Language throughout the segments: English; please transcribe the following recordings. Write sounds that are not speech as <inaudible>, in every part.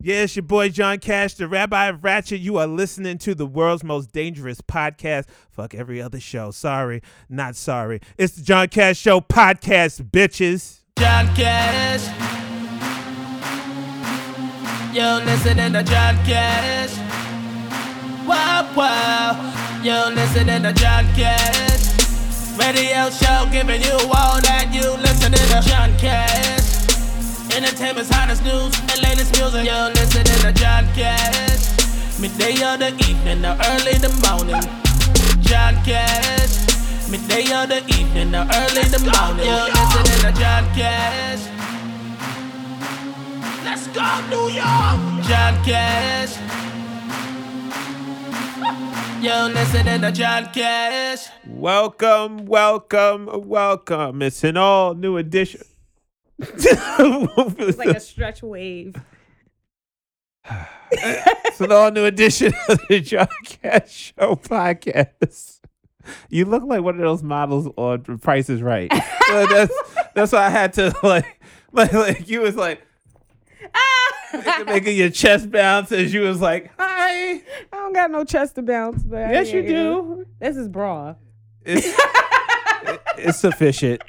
Yeah, your boy John Cash, the Rabbi of Ratchet. You are listening to the world's most dangerous podcast. Fuck every other show. Sorry, not sorry. It's the John Cash Show podcast, bitches. John Cash. Yo, listening to John Cash. Wow, wow. Yo, listening to John Cash. Radio show giving you all that you listening to John Cash. Entertainment's hottest news and latest music. Yo, listening to John Cash. Midday or the evening or early the morning. John Cash. Midday or the evening or early the morning. Yo, listening to John Cash. Let's go, New York. John Cash. Yo, listening to John Cash. Welcome, welcome, welcome. It's an all new edition. It's <laughs> like a stretch wave. <sighs> it's an all new edition of the John Cash Show podcast. You look like one of those models on Price is Right. <laughs> So that's that's why I had to like like like you was like <laughs> making your chest bounce as you was like, hi. I don't got no chest to bounce, but Yes, you do. This is bra. It's, it's sufficient.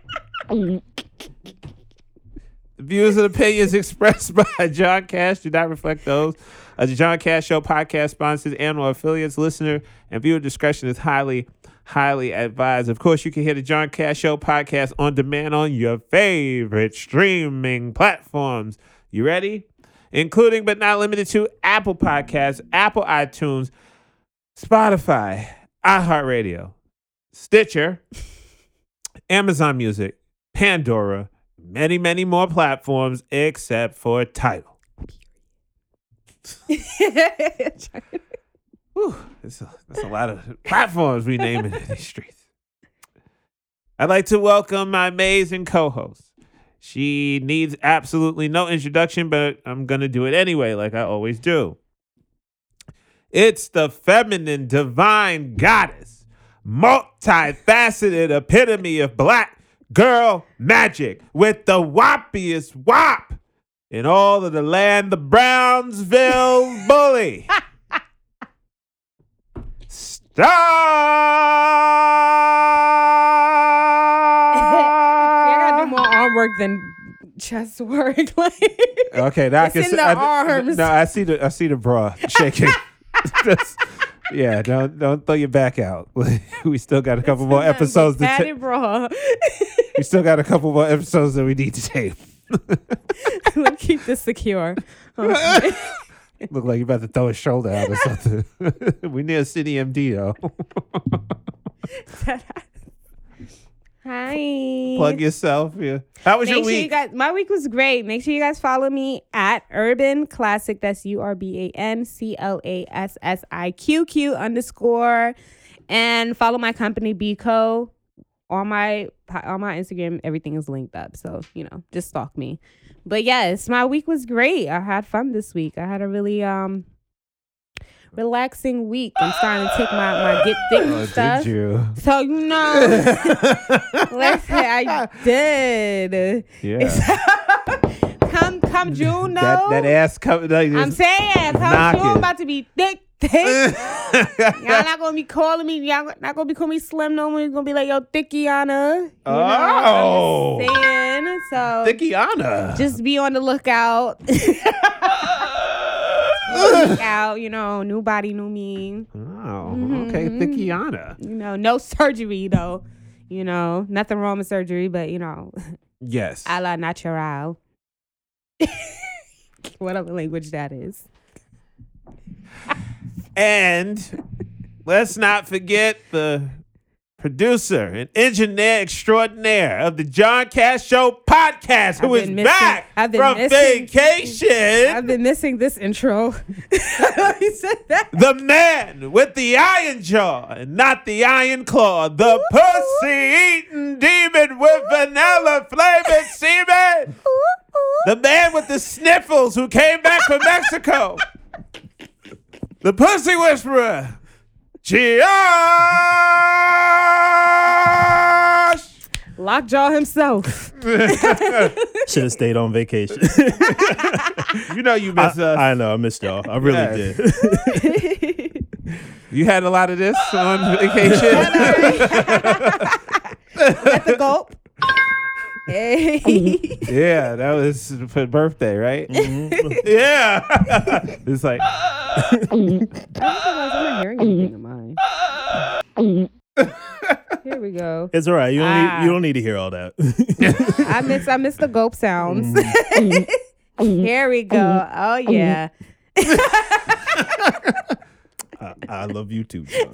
The views and opinions <laughs> expressed by John Cash do not reflect those of the John Cash Show podcast sponsors and or affiliates. Listener and viewer discretion is highly, highly advised. Of course, you can hear the John Cash Show podcast on demand on your favorite streaming platforms. You ready? Including but not limited to Apple Podcasts, Apple iTunes, Spotify, iHeartRadio, Stitcher, <laughs> Amazon Music, Pandora, many, many more platforms except for Tidal. Whew, that's, a, that's a lot of platforms we name in these streets. I'd like to welcome my amazing co host. She needs absolutely no introduction, but I'm going to do it anyway, like I always do. It's the feminine divine goddess, multifaceted epitome of black girl magic with the whoppiest whop in all of the land, the Brownsville <laughs> bully. Stop! I gotta do more arm work than chest work. <laughs> like Okay, now I can in see. the I, arms. No, I see the I see the bra shaking. <laughs> Yeah, don't don't throw your back out. <laughs> we still got a couple more episodes to bra. <laughs> We still got a couple more episodes that we need to tape. <laughs> Let's keep this secure. Oh, okay. Look like you're about to throw his shoulder out or something. we need a City MD though. Hi. Plug yourself. Yeah. How was Make your sure you week? guys. My week was great. Make sure you guys follow me at Urban Classic. That's U R B A N C L A S S I Q Q underscore, and follow my company Bco on my on my Instagram. Everything is linked up, so you know, just stalk me. But yes, my week was great. I had fun this week. I had a really um relaxing week. I'm starting to take my my get thick oh, stuff. you? So you know, <laughs> let's say I did. yeah. <laughs> come come June though. That, that ass coming. Like, I'm saying come. June about to be thick, thick. <laughs> Y'all not gonna be calling me. Y'all not gonna be calling me slim no more. You're gonna be like yo Thickiana. You Oh. I'm just oh. saying. So Thickiana. just be on the lookout. <laughs> out, you know, new body, new me. Oh, Mm-hmm. okay, Thickiana. You know, no <laughs> surgery though. You know, nothing wrong with surgery, but you know, Yes. a la natural. <laughs> Whatever language that is. And let's not forget the producer and engineer extraordinaire of the John Cash Show podcast, who is missing- back I've been from missing- vacation. I've been missing this intro. <laughs> you said that. the man with the iron jaw and not the iron claw, the pussy eating demon with vanilla flavored <laughs> semen, the man with the sniffles who came back from Mexico, <laughs> the pussy whisperer, Josh Lockjaw himself. <laughs> Should have stayed on vacation. <laughs> You know you miss us. I, I know. I missed y'all. I really Yes. did. <laughs> you had a lot of this on vacation. At the gulp. Hey. <laughs> yeah, that was for birthday, right? Mm-hmm. <laughs> yeah. <laughs> it's like I'm not hearing anything of mine. Here we go. It's all right. You don't Ah. need. You don't need to hear all that. I miss I miss the gulp sounds. Mm. Here we go. Oh yeah. I, I love you too. John. <laughs>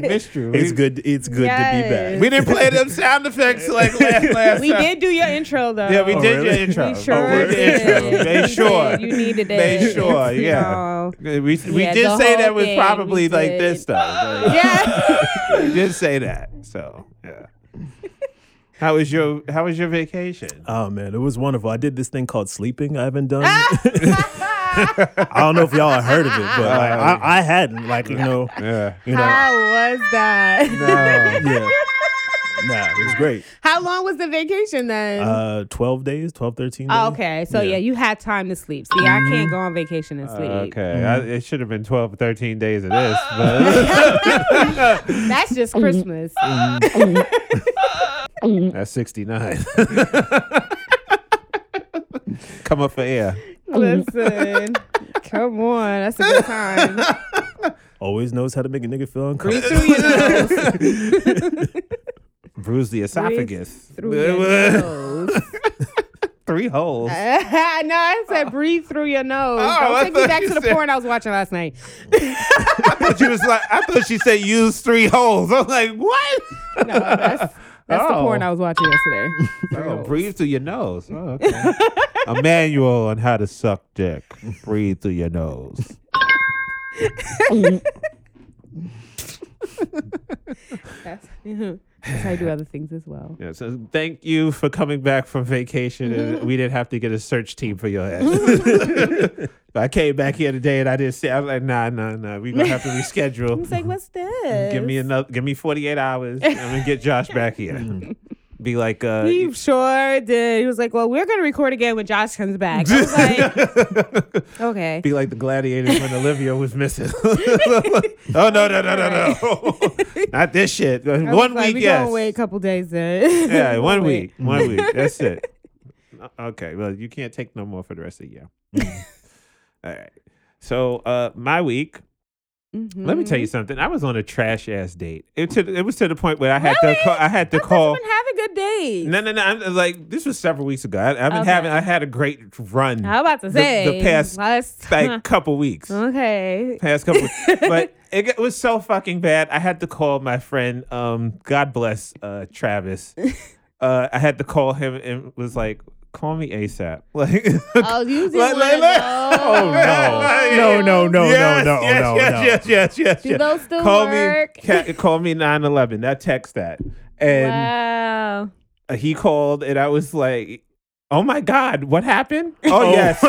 missed you. It's We- good. It's good to be Yes. back. We didn't play them sound effects <laughs> like last, last We time. did do your intro though. Yeah, we Oh, did really? your intro. We oh, sure we did the intro. did. Made We sure. did. You needed it. Made sure, <laughs> yeah. No. We, we Yeah, did the say whole that was thing, probably like did. this though. Like, Yeah. we did say that. So yeah. How was your How was your vacation? Oh man, it was wonderful. I did this thing called sleeping. I haven't done. Ah! <laughs> I don't know if y'all have heard of it, but like, I, I hadn't. Like you know, Yeah. you know, How was that? <laughs> No. yeah. Nah, it was great. How long was the vacation then? Uh, twelve days, 12, 13 days. oh, okay. So yeah. yeah. you had time to sleep. See, I can't mm-hmm. go on vacation and sleep. Okay, mm-hmm. I, it should have been 12 13 days of this, but <laughs> That's just Christmas. Mm-hmm. That's 69. <laughs> Come up for air. Listen. Come on. That's a good time. <laughs> Always knows how to make a nigga feel Breathe uncomfortable. through your nose. <laughs> Bruise the esophagus. Through your nose. Three holes. no, I said breathe through your nose. Oh, I Don't take me thought back you to the said- porn I was watching last night. But she was like, I thought she said use three holes. I was like, what? No, that's that's the Oh. porn I was watching yesterday. <laughs> Oh, breathe through your nose. Oh, okay. <laughs> A manual on how to suck dick. Breathe through your nose. <laughs> That's, how I do <laughs> other things as well. Yeah, so thank you for coming back from vacation, and we didn't have to get a search team for your ass. <laughs> but I came back here today, and I didn't say. I was like, nah, nah, nah. We gonna have to reschedule. <laughs> It's like, what's this? Give me another. Give me forty eight hours. I'm gonna get Josh back here. Be like, uh, He sure did. He was like, "Well, we're gonna record again when Josh comes back." I was like, <laughs> "Okay." be like the gladiators when Olivia was missing. <laughs> <laughs> oh no, no, no, no, no! Not this shit. I was One like, week, we yes. gonna wait a couple days then. Yeah, We'll one wait. week. One week. That's it. Okay. Well, you can't take no more for the rest of the year. All right. So, uh, my week. Let me tell you something. I was on a trash ass date. It to it was to the point where I had Really? to call. I had to I call. been having good days. No, no, no. I'm like this was several weeks ago. I, I've been Okay. having. I had a great run. How about to the- say the past last like couple weeks. okay. Past couple, <laughs> but it, got- was so fucking bad. I had to call my friend. Um, God bless uh Travis. <laughs> Uh, I had to call him and was like, "Call me ASAP." <laughs> Like, Oh, you did Like- like- like- those. Oh <laughs> no, no, no, no, yes, no, no, yes, no, yes, no. yes, yes, yes, Do yes. those still call work? me, ca- call me 911. That text that, and wow. he called, and I was like, "Oh my god, what happened?" <laughs> Oh, oh, yes,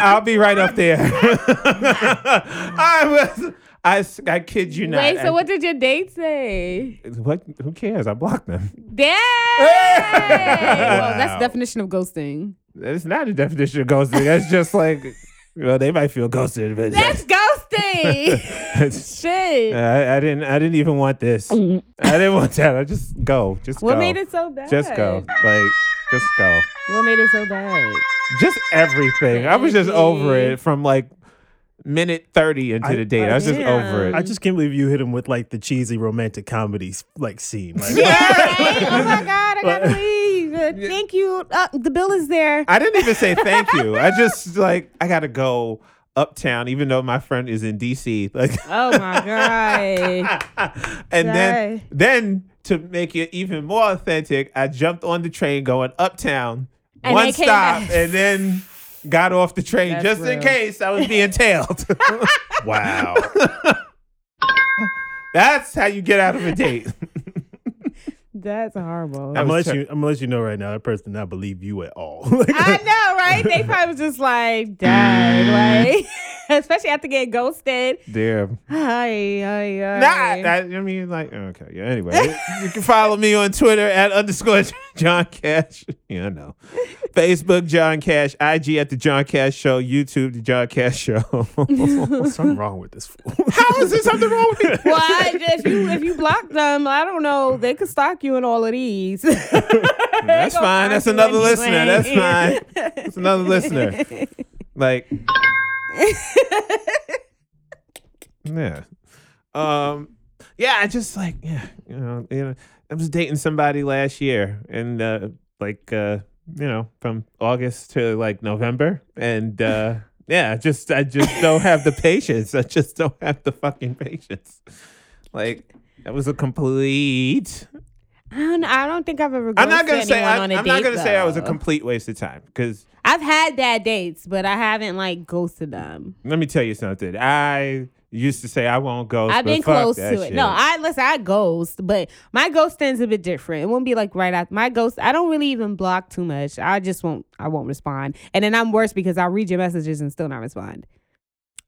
I'll be right up there. I was, I, s- I kid you not. Wait, I- so what did your date say? What? Who cares? I blocked them. Dang! well, that's the definition of ghosting. That's not a definition of ghosting. That's just like, well, they might feel ghosted, but That's <laughs> ghosting. Shit. I, I didn't. I didn't even want this. I didn't want that. I just go. Just what go. made it so bad? Just go. Like, just go. What made it so bad? Just everything. I was just over it from like minute thirty into I- the date. I was just over it. I just can't believe you hit him with like the cheesy romantic comedies like scene. Like, <laughs> Right? Oh my god, I gotta leave. Uh, Thank you. Uh, the bill is there. I didn't even say thank you. I just like I gotta go uptown, even though my friend is in DC. <laughs> Like, Oh my god. <laughs> and then then to make it even more authentic, I jumped on the train going uptown, And one stop, back. and then got off the train That's just in case I was being tailed. <laughs> wow. <laughs> That's how you get out of a date. <laughs> That's horrible. I'm gonna let you. I'm gonna let you know right now. That person did not believe you at all. Like, I know, right? They probably was just like, dang, like mm. especially after getting ghosted. Damn. Hi, hi, hi. Nah, I, I mean, like, okay, yeah. Anyway, you can follow me on Twitter at underscore John Cash. Yeah, I know. Facebook, John Cash. IG at the John Cash Show. YouTube, the John Cash Show. <laughs> Something wrong with this fool. <laughs> How is there something wrong with me? well, I, if you if you block them, I don't know. They could stalk you in all of these. <laughs> That's fine. That's another listener. That's fine. That's another listener. Like, yeah. Um, yeah, I just like, yeah, you know, you know, I was dating somebody last year and, uh, like, uh, you know, from August to like November. And, uh, <laughs> yeah, I just, I just don't have the patience. I just don't have the fucking patience. Like, that was a complete I don't, I don't think I've ever. I'm not gonna say I, on a I'm not gonna say I was a complete waste of time because I've had bad dates, but I haven't like ghosted them. let me tell you something. I used to say I won't go. I've been close to it. shit. No, I listen. I ghost, but my ghost ghosting's a bit different. It won't be like right after my ghost. I don't really even block too much. I just won't. I won't respond, and then I'm worse because I'll read your messages and still not respond.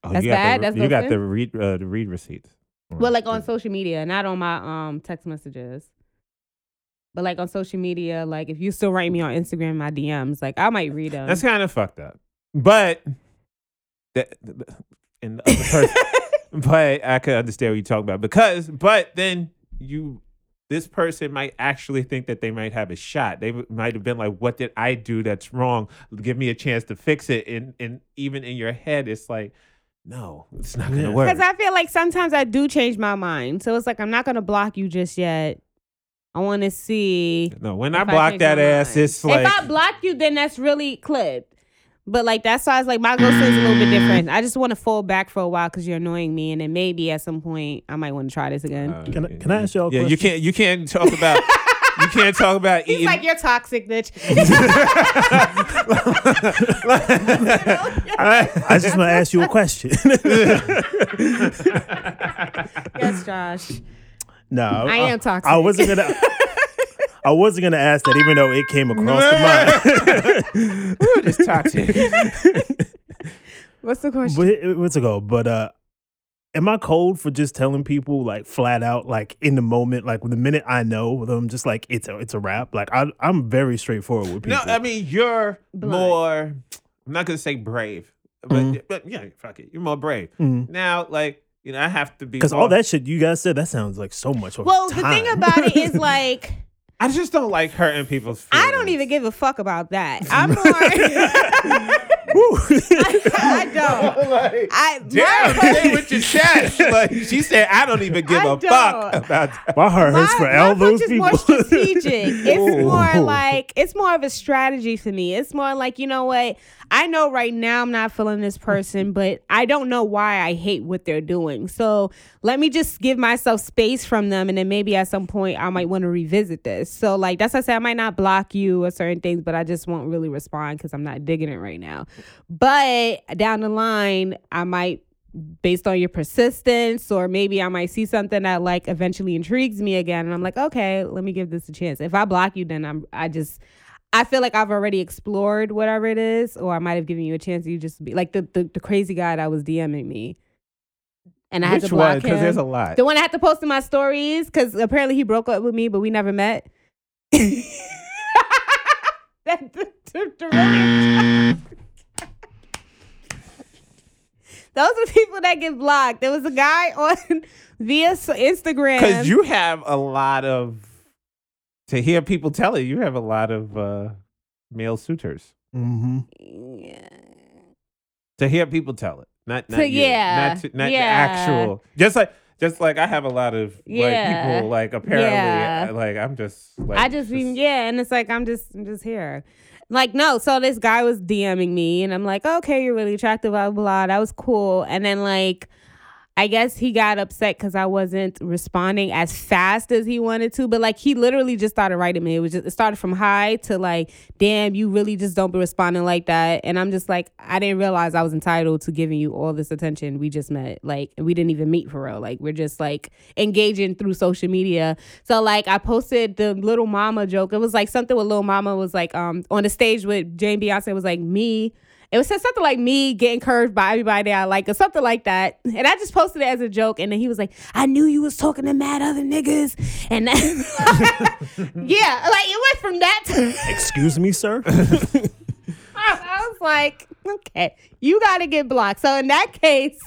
Oh, That's you got bad? The, That's you got the read uh, the read receipts. Well, like on social media, not on my um text messages. But like on social media, like if you still write me on Instagram, my DMs, like I might read them. That's kind of fucked up. But that and the other person, <laughs> but I could understand what you talk about because but then you this person might actually think that they might have a shot. They might have been like, "What did I do that's wrong? Give me a chance to fix it." And and even in your head, it's like, "No, it's not gonna work." Because I feel like sometimes I do change my mind. So it's like I'm not gonna block you just yet. I want to see. no, when I block change that ass, mind. it's like if I block you, then that's really clipped. But like that's why it's like my ghosting is a little bit different. I just want to fall back for a while because you're annoying me, and then maybe at some point I might want to try this again. Uh, Can I- can I ask y'all a Yeah, you can't. You can't talk about. <laughs> you can't talk about He's eating. like you're toxic, bitch. <laughs> I just want to ask you a question. yes, Josh. no, I am toxic. I wasn't gonna. I wasn't gonna ask that, even though it came across the mind. Ooh, this toxic. What's the question? but it, it was ago. But uh, am I cold for just telling people like flat out, like in the moment, like the minute I know them, just like it's a it's a wrap. Like I I'm very straightforward with people. no, I mean you're Blunt. more. I'm not gonna say brave, but, Mhm. but yeah, fuck it. You're more brave Mhm. now. Like you know, I have to be Because all that shit you guys said, that sounds like so much. well, the thing about it is <laughs> like I just don't like hurting people's. Feelings. I don't even give a fuck about that. <laughs> I'm more. Woo. I don't. like, I damn, my- say with your chest. Like she said, I don't even give I a fuck don't. about that. My heart hurts my, for all those people. more strategic. It's <laughs> Ooh. more like it's more of a strategy for me. It's more like you know what I know right now I'm not feeling this person, but I don't know why I hate what they're doing. So let me just give myself space from them, and then maybe at some point I might want to revisit this. So like that's why I say I might not block you or certain things, but I just won't really respond because I'm not digging it right now. But down the line, I might based on your persistence or maybe I might see something that like eventually intrigues me again and I'm like, okay, let me give this a chance. If I block you, then I'm I just I feel like I've already explored whatever it is, or I might have given you a chance. You just be like the, the, the crazy guy that was DMing me. And I had to block one? Because there's a lot. The one I had to post in my stories because apparently he broke up with me, but we never met. <laughs> that, the, the, the Those are people that get blocked. There was a guy <laughs> on via Instagram. Because you have a lot of to hear people tell it. You have a lot of uh, male suitors. hmm Yeah. To hear people tell it, not not To- you, yeah, not to, not yeah. the actual. Just like just like I have a lot of Yeah. like people like apparently Yeah. like I'm just like I just, be yeah, and it's like I'm just I'm just here. Like no, so this guy was DMing me, and I'm like, okay, you're really attractive, blah blah. blah. That was cool, and then like. I guess he got upset because I wasn't responding as fast as he wanted to, but like he literally just started writing me. It was just it started from high to like, damn, you really just don't be responding like that. And I'm just like, I didn't realize I was entitled to giving you all this attention. We just met, like, we didn't even meet for real. Like, we're just like engaging through social media. So like, I posted the little mama joke. It was like something with little mama was like um on the stage with Jane Beyonce was like me It was said something like me getting curved by everybody I like or something like that. And I just posted it as a joke. And then he was like, I knew you was talking to mad other niggas. And then, <laughs> yeah, like it went from that to <laughs> Excuse me, sir. <laughs> I was like, okay, you got to get blocked. So in that case,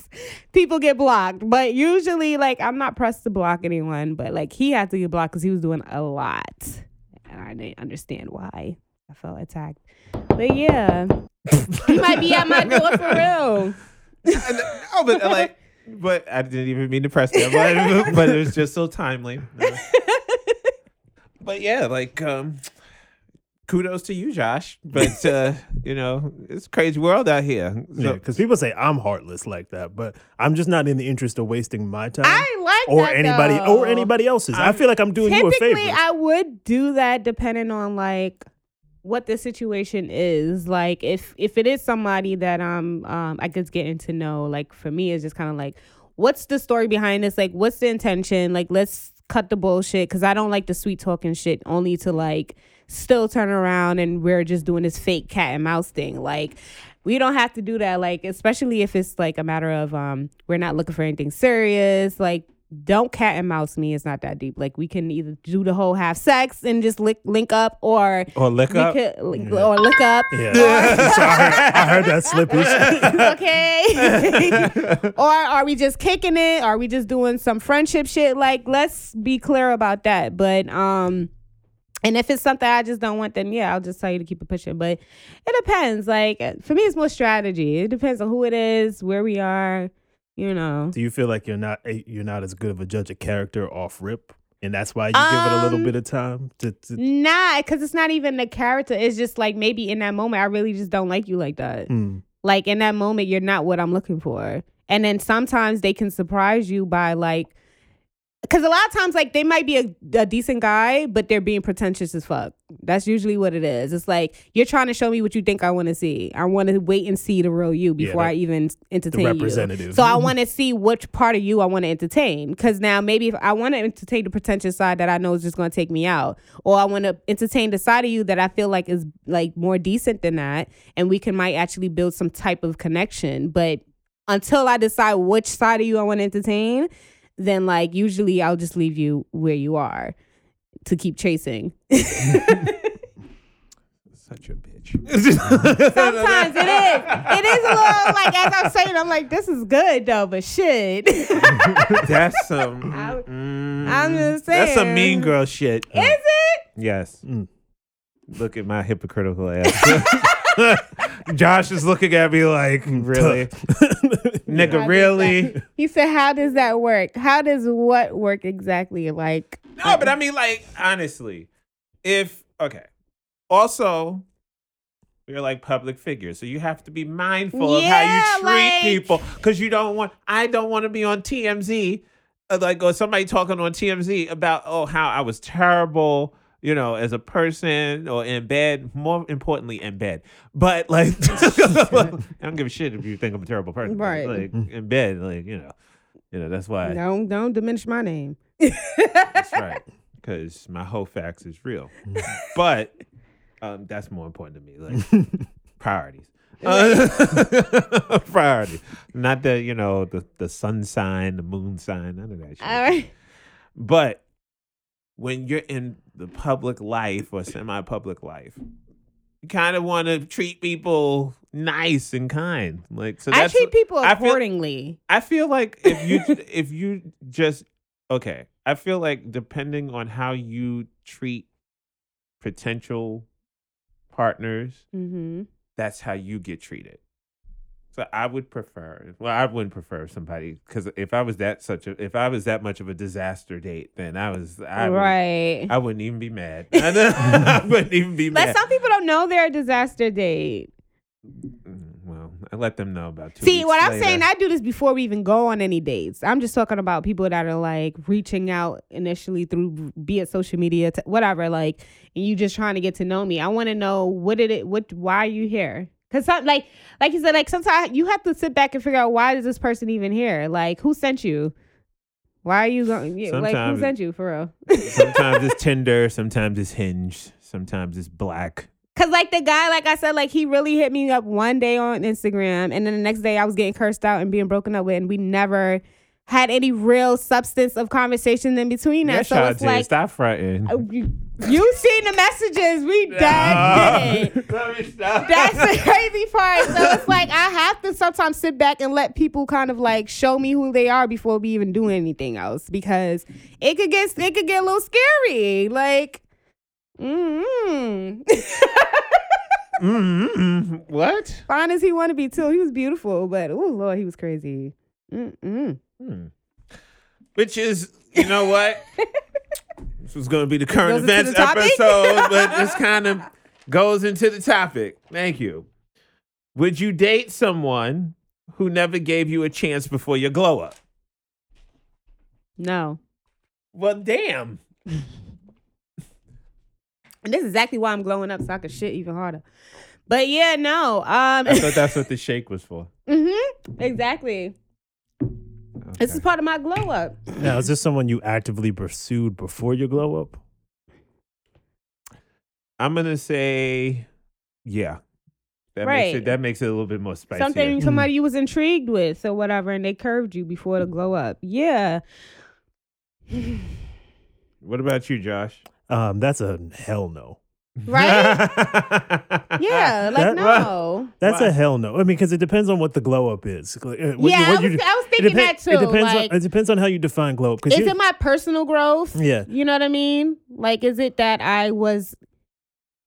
people get blocked. But usually, like, I'm not pressed to block anyone, but like, he had to get blocked because he was doing a lot. And I didn't understand why I felt attacked. But yeah, he might be at my door for real. no, but uh, like, but I didn't even mean to press that, but, <laughs> but it was just so timely. but yeah, like, um, kudos to you, Josh. But uh, you know, it's a crazy world out here. So, Yeah, because people say I'm heartless like that, but I'm just not in the interest of wasting my time I like or that, anybody though. or anybody else's. i I'm- feel like I'm doing you a Typically, favor. I would do that depending on like what the situation is. Like if if it is somebody that um um I guess getting to know, like for me it's just kind of like what's the story behind this? Like what's the intention? Like let's cut the bullshit because I don't like the sweet talking shit only to like still turn around and we're just doing this fake cat and mouse thing. Like we don't have to do that. Like especially if it's like a matter of um we're not looking for anything serious. Like don't cat and mouse me. It's not that deep. Like we can either do the whole half sex and just lick, link up, or or lick up. could link, or look up. yeah. <laughs> so I heard, I heard that slippage. <laughs> okay. <laughs> or are we just kicking it? Are we just doing some friendship shit? Like, let's be clear about that. But um, and if it's something I just don't want, then yeah, I'll just tell you to keep it pushing. But it depends. Like for me, it's more strategy. It depends on who it is, where we are. You know. Do you feel like you're not you're not as good of a judge of character off rip, and that's why you give it a little Um, bit of time to? to Nah, because it's not even the character. It's just like maybe in that moment, I really just don't like you like that. Mm. Like in that moment, you're not what I'm looking for. And then sometimes they can surprise you by like, because a lot of times, like they might be a, a decent guy, but they're being pretentious as fuck. That's usually what it is. It's like you're trying to show me what you think I want to see. I want to wait and see the real you Yeah, before the- I even entertain you. representative. So I want to see which part of you I want to entertain. Because now maybe if I want to entertain the pretentious side that I know is just going to take me out, or I want to entertain the side of you that I feel like is like more decent than that, and we can might actually build some type of connection. But until I decide which side of you I want to entertain, then like usually I'll just leave you where you are to keep chasing. <laughs> Such a bitch. <laughs> <laughs> Sometimes it is. It is a little like as I'm saying, I'm like, this is good though, but shit. That's some. I- mm, I'm just saying. That's some mean girl shit. is it? Yes. Mm. Look at my hypocritical ass. Josh is looking at me like, really? Nigga, really? he said, "How does that work? How does what work exactly? Like, No, but I mean, like, honestly, if, okay. Also, you're like public figures, so you have to be mindful of how you treat like- people because you don't want, I don't want to be on TMZ, uh, like, or somebody talking on TMZ about, oh, how I was terrible. You know, as a person or in bed, more importantly, in bed. But like, <laughs> I don't give a shit if you think I'm a terrible person. Right. Like in bed, like you know, you know that's why. don't don't diminish my name." That's right. <laughs> Because my whole facts is real. <laughs> But um, that's more important to me. Like priorities. Uh, priorities. Not the, you know, the, the sun sign, the moon sign, none of that shit. All right. But when you're in the public life or semi public life, you kind of want to treat people nice and kind. Like so I treat people I feel- accordingly. I feel like if you if you just okay, I feel like depending on how you treat potential partners, mm-hmm. that's how you get treated. So I would prefer. Well, I wouldn't prefer somebody because if I was that such a if I was that much of a disaster date, then I was I would, right. I wouldn't even be mad. <laughs> I <laughs> <laughs> wouldn't even be but mad. some people don't know they're a disaster date. Mm, Well, I let them know about two. See, what I'm saying, I do this before we even go on any dates. I'm just talking about people that are like reaching out initially through, be it social media, t- whatever. Like, and you just trying to get to know me. I want to know what did it, what, why are you here? Cause some, like, like you said, like sometimes you have to sit back and figure out why is this person even here? Like, who sent you? Why are you going? Yeah, like, who sent you for real? sometimes it's <laughs> Tinder, sometimes it's Hinge, sometimes it's Black. Cause like the guy, like I said, like he really hit me up one day on Instagram, and then the next day I was getting cursed out and being broken up with, and we never had any real substance of conversation in between that. Yes, so it's did. like Stop fronting. Oh, you, seen the messages, we <laughs> did. Let. That's the crazy part. So it's like I have to sometimes sit back and let people kind of like show me who they are before we even do anything else because it could get it could get a little scary. Like, mm <laughs> Mm-mm. What? fine as he want to be too, he was beautiful, but oh lord, he was crazy. Mm-mm. Hmm. Which is, you know what? <laughs> this was going to be the current events the episode, <laughs> but this kind of goes into the topic. Thank you. Would you date someone who never gave you a chance before your glow up? No, Well, damn. <laughs> and this is exactly why I'm glowing up so I can shit even harder. But yeah, no. Um, I thought that's <laughs> what the shake was for. mm-hmm. exactly. This is part of my glow up. Now, is this someone you actively pursued before your glow up? I'm gonna say, yeah. That makes Right. it that makes it a little bit more spicy. Something somebody you was intrigued with or whatever, and they curved you before the glow up. Yeah. <sighs> What about you, Josh? Um, that's a hell no. Right? <laughs> Yeah, like That- no. That's Why? a hell no. I mean, because it depends on what the glow up is. Uh, what yeah, you- I was, you- I was it thinking depen- that too. It depends. like, on, it depends on how you define glow up. is you, it my personal growth? yeah, You know what I mean? Like, is it that I was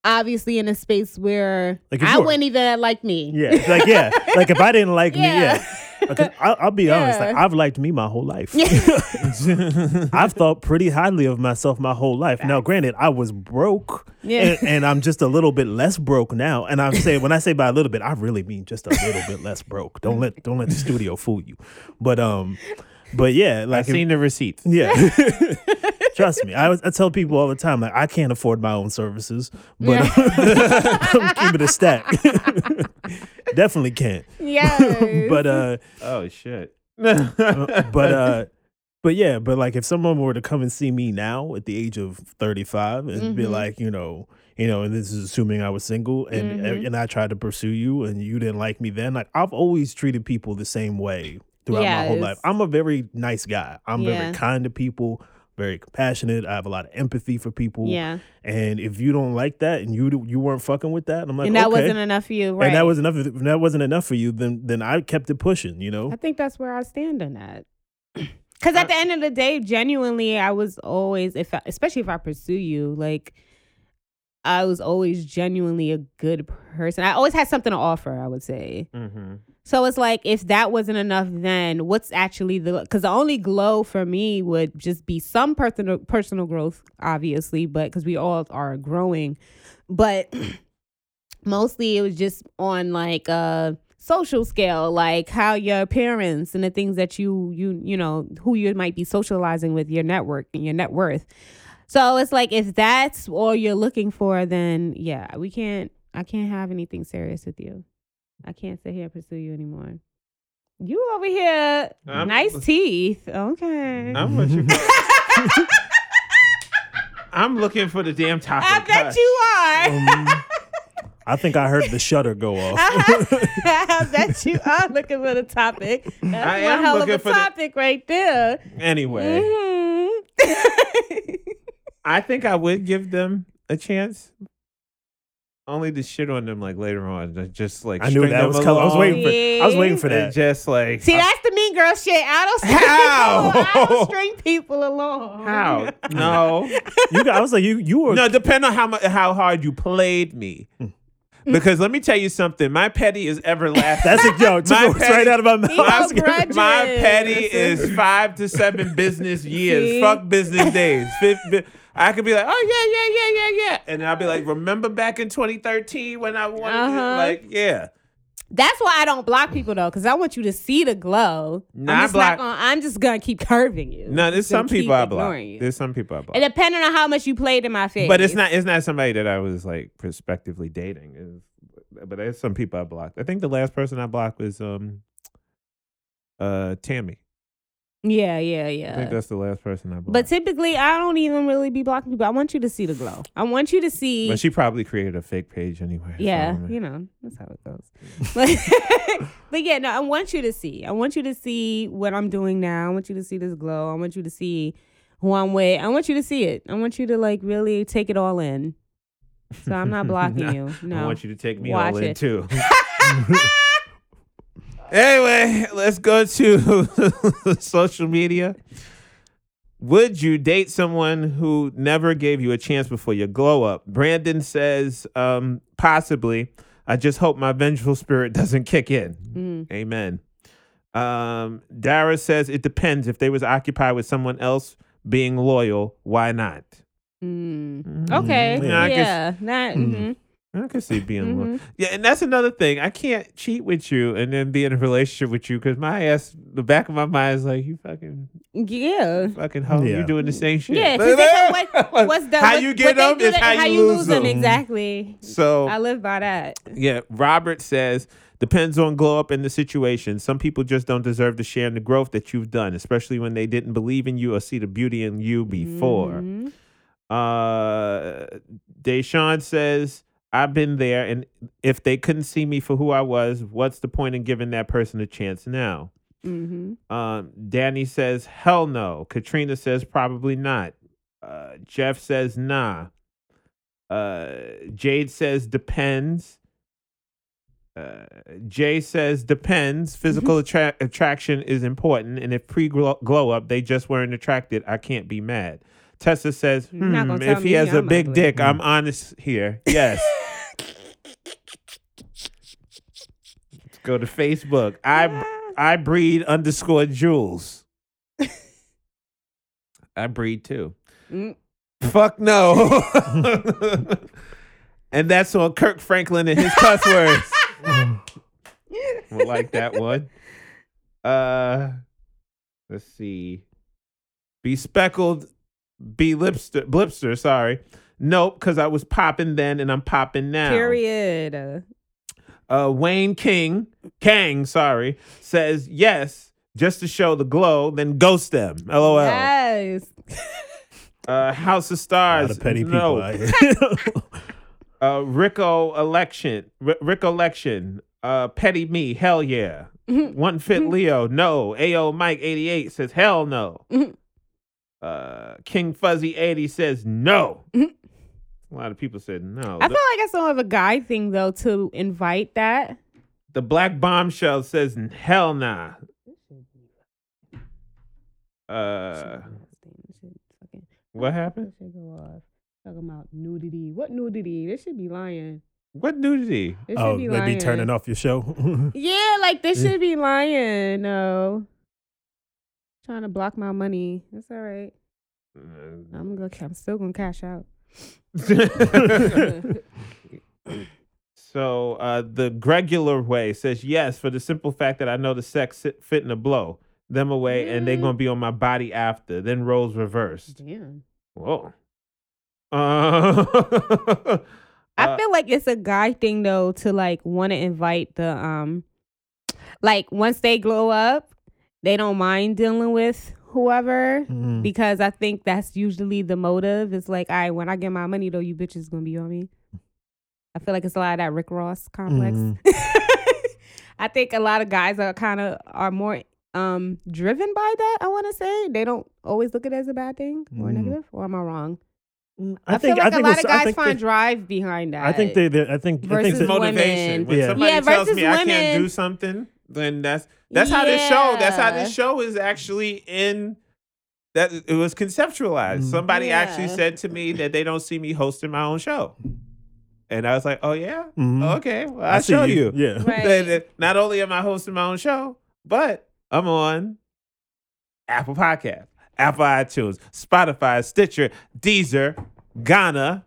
obviously in a space where Like, I wouldn't even like me? yeah, like yeah, like if I didn't like me, <laughs> Yeah. Yeah. Because I'll, I'll be honest, like I've liked me my whole life. <laughs> <laughs> I've thought pretty highly of myself my whole life. Now, granted, I was broke, Yeah. and, and I'm just a little bit less broke now. And I'm saying when I say by a little bit, I really mean just a little bit less broke. Don't let don't let the studio fool you. But um, but yeah, like I've like if- seen the receipts. yeah. <laughs> Trust me, I, I tell people all the time like I can't afford my own services, but <laughs> I'm keeping a stack. <laughs> Definitely can't. <laughs> Yes. But uh, Oh shit. uh, but uh but yeah but like if someone were to come and see me now at the age of 35 and be Mhm. like you know you know and this is assuming i was single and Mhm. and i tried to pursue you and you didn't like me then like i've always treated people the same way throughout my whole life i'm a very nice guy i'm Yeah. very kind to people very compassionate i have a lot of empathy for people yeah. and if you don't like that and you you weren't fucking with that i'm like and that okay. wasn't enough for you, right? and that was enough if that wasn't enough for you then then i kept it pushing you know I think that's where I stand on that. <clears throat> Because at the end of the day, genuinely, I was always, if I, especially if I pursue you, like I was always genuinely a good person. I always had something to offer. I would say. mm-hmm. So it's like if that wasn't enough, then what's actually the? Because the only glow for me would just be some personal personal growth, obviously, but because we all are growing, but <clears throat> mostly it was just on like a social scale, like how your parents and the things that you you you know who you might be socializing with, your network and your net worth. So it's like if that's all you're looking for, then yeah, we can't. I can't have anything serious with you. I can't sit here and pursue you anymore. You over here, I'm- nice teeth. Okay. I'm what you. <laughs> I'm looking for the damn topic. I bet Hush. you are. Um, I think I heard the shutter go off. <laughs> I bet you are looking for the topic. That's I one am hell of looking a for the- topic right there. Anyway, Mhm. I think I would give them a chance. Only to shit on them like later on, to just like I knew that was coming. I was waiting for. I was waiting for and that. Just like See, that's the mean girl shit. I don't string How? people. I don't <laughs> string people along. how? <laughs> No, You, got- I was like, you, you were. no. Depend on how much, how hard you played me. Hmm. Because let me tell you something. My petty is everlasting. That's a yo. <laughs> It took My the petty- right out of my mouth. He I was no. My petty is five to seven business years. Fuck business days. Fifth, bi- I could be like, oh yeah, yeah, yeah, yeah, yeah, and I'll be like, remember back in 2013 when I wanted, to, Uh-huh. like, yeah. That's why I don't block people though, because I want you to see the glow. Nah, I'm just block- not gonna, I'm just gonna keep <laughs> curving you. No, there's some people I block. you. There's some people I block. And depending on how much you played in my face. But it's not it's not somebody that I was like prospectively dating. It's, but there's some people I blocked. I think the last person I blocked was um uh Tammy. Yeah, yeah, yeah. I think that's the last person I blocked. But typically, I don't even really be blocking people. I want you to see the glow. I want you to see. But she probably created a fake page anyway. yeah, mean, you know that's how it goes. <laughs> but, <laughs> but yeah, no, I want you to see. I want you to see what I'm doing now. I want you to see this glow. I want you to see who I'm with. I want you to see it. I want you to like really take it all in. So I'm not <laughs> blocking you. No, I want you to take me Watch all in it. too. Anyway, <laughs> let's go to <laughs> social media. Would you date someone who never gave you a chance before your glow up? Brandon says, um, possibly. I just hope my vengeful spirit <laughs> doesn't kick in. Mm. Amen. Um, Dara says it depends. If they was occupied with someone else being loyal, why not? Mm. Okay. Yeah, Yeah. Guess- That. Mm. mhm. I can see being loyal. Mhm. Yeah, and that's another thing. I can't cheat with you and then be in a relationship with you because my ass, the back of my mind is like, you fucking, Yeah. fucking hoe. Yeah. You're doing the same shit. Yeah. what, <laughs> what's the how what- you what get they them do is to- how, you lose them. Exactly. So I live by that. Yeah, Robert says depends on glow up in the situation. Some people just don't deserve to share in the growth that you've done, especially when they didn't believe in you or see the beauty in you before. Mhm. Uh, Deshaun says I've been there, and if they couldn't see me for who I was, what's the point in giving that person a chance now? Mhm. Um, Danny says hell no. Katrina says probably not. Uh, Jeff says nah. Uh, Jade says depends. Uh, Jay says depends. Physical attra- attraction is important, and if pre glow up they just weren't attracted, I can't be mad. Tessa says, hmm, if he me has a I'm big ugly." dick, I'm honest here. Yes. <laughs> go to Facebook. I I breed underscore Jules. <laughs> I breed too. Mm. Fuck no. <laughs> and that's on Kirk Franklin and his cuss words. <laughs> We'll like that one. Uh let's see. Be speckled, be lipster blipster, sorry. Nope, because I was popping then and I'm popping now. Period. Uh, Wayne King, Kang, sorry, says yes, just to show the glow, then ghost them. LOL. Yes. <laughs> Uh, House of A Stars. lot of petty no. people out here. <laughs> Uh, Rico election. R- Rico election. Uh, petty me. Hell yeah. <laughs> One fit Leo. No. Ao Mike eighty eight says hell no. Uh, King Fuzzy eighty says no. A lot of people said no. I The, feel like it's more of a guy thing though to invite that. the Black Bombshell says hell nah. Uh, what happened? That should go off. Talking about nudity. What nudity? This should be lying. What nudity? This oh, be they lying. be turning off your show. <laughs> Yeah, like this should be <laughs> lying. No. Trying to block my money. That's all right. I'm gonna. I'm still gonna cash out. <laughs> so uh, the Gregular way says yes for the simple fact that I know the sex sit, fit in a blow them away and they're Mm. gonna be on my body after. Then roles reversed. Damn. Whoa. <laughs> Uh, I feel like it's a guy thing though to like want to invite the um, like once they glow up, they don't mind dealing with whoever Mm. because I think that's usually the motive. It's like, I when I get my money though, you bitches gonna be on me. I feel like it's a lot of that Rick Ross complex. Mhm. <laughs> I think a lot of guys are kind of are more um driven by that. I want to say they don't always look at it as a bad thing or Mm. negative. Or am I wrong? I, I, think feel like I think lot of guys find they- drive behind that. I think they, they I think I think Versus that- motivation. women. When Yeah. somebody Yeah, tells versus me I can't women. do something, then that's that's how this show. That's how this show is actually in. That it was conceptualized. Mm. Somebody actually said to me that they don't see me hosting my own show, and I was like, "Oh yeah, Mhm. okay, well, I I'll see show you." Yeah. Right. That- that not only am I hosting my own show, but I'm on Apple Podcast, Apple iTunes, Spotify, Stitcher, Deezer, Gaana,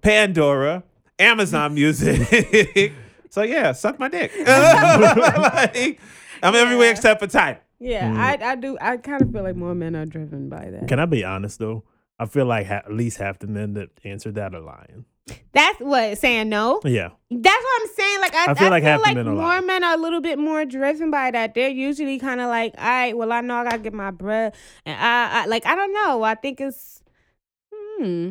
Pandora, Amazon <laughs> Music. <laughs> so yeah, suck my dick. <laughs> Like, I'm everywhere except for time. Yeah, Mm. I I do. I kind of feel like more men are driven by that. Can I be honest though? I feel like ha- at least half the men that answered that are lying. That's what saying no. Yeah. That's what I'm saying. Like I, I feel like half the like men are more lying. men are a little bit more driven by that. They're usually kind of like, all right, well, I know I gotta get my bread, and I, I like I don't know. I think it's, hmm.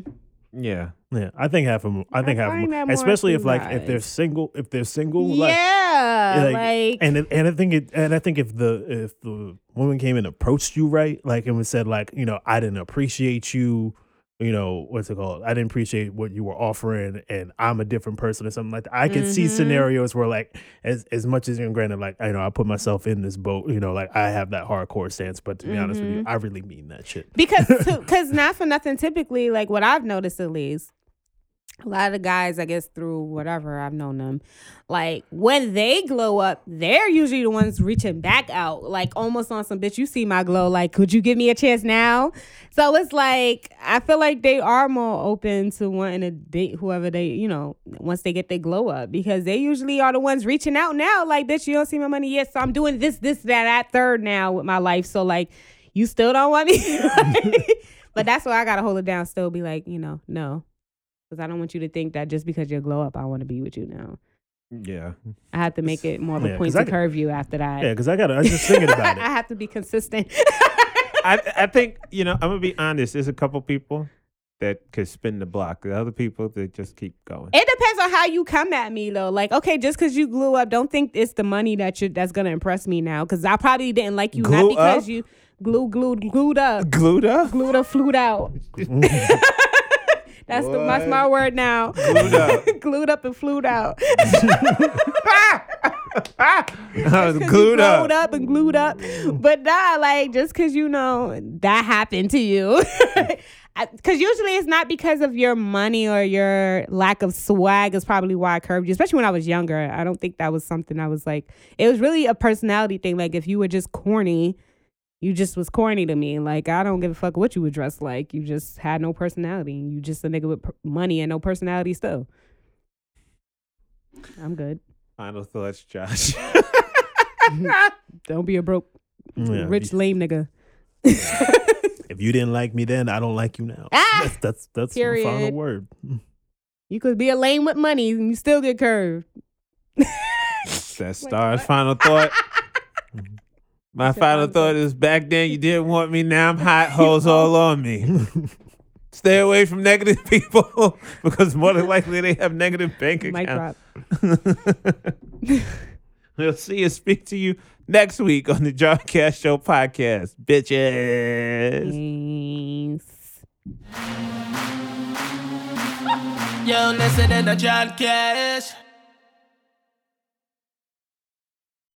Yeah. Yeah, I think half of them. I think I half of them, especially if like if they're single, if they're single, like, yeah, like, like, and it- and I think it, and I think if the if the woman came and approached you right, like and was said like you know I didn't appreciate you, you know what's it called? I didn't appreciate what you were offering, and I'm a different person or something like that. I could see Mhm. scenarios where like as as much as you're granted, like I know I put myself in this boat, you know, like I have that hardcore stance, but to be honest with you, Mm-hmm. I really mean that shit. because <laughs> because not for nothing. Typically, like what I've noticed at least, a lot of the guys, I guess through whatever I've known them, like when they glow up, they're usually the ones reaching back out, like almost on some bitch. You see my glow, like could you give me a chance now? So it's like I feel like they are more open to wanting to date whoever they, you know, once they get their glow up because they usually are the ones reaching out now. Like, bitch, you don't see my money yet, so I'm doing this, this, that, that, third now with my life. So like, you still don't want me. <laughs> <laughs> but that's why I gotta hold it down. Still be like, you know, no, because I don't want you to think that just because you glow up, I want to be with you now. Yeah. I have to make it more of a Yeah, point 'cause I to could- curve you after that. Yeah, because I got. I was just <laughs> thinking about it. I have to be consistent. I <laughs> I think you know I'm gonna be honest. There's a couple people that could spin the block. The other people that just keep going. It depends on how you come at me though. Like, okay, just because you glue up, don't think it's the money that you that's gonna impress me now. Because I probably didn't like you not because up? you glue glued glued up, Glued up. glued up, flued out. <laughs> that's the that's my word now. Glued up. <laughs> glued up and flued out. <laughs> I was glued up. up and glued up. But nah, like just cause you know that happened to you. <laughs> Because usually it's not because of your money or your lack of swag is probably why I curved you. Especially when I was younger, I don't think that was something I was like. It was really a personality thing. Like if you were just corny, you just was corny to me. Like I don't give a fuck what you were dressed like. You just had no personality. You just a nigga with per- money and no personality still. I'm good. Final thoughts, Josh. <laughs> Don't be a broke, Yeah, rich, lame nigga. <laughs> If you didn't like me then, I don't like you now. Ah! That's that's that's the final word. You could be a lame with money and you still get curved. That's <laughs> Star's final thought. My your final final thought is back then you didn't want me, now I'm <laughs> hot hoes all on me. <laughs> Stay away from negative <laughs> people because more than likely they have negative bank accounts. We'll see and speak to you next week on the John Cash Show podcast. Bitches. Thanks. Yo, listen to John Cash.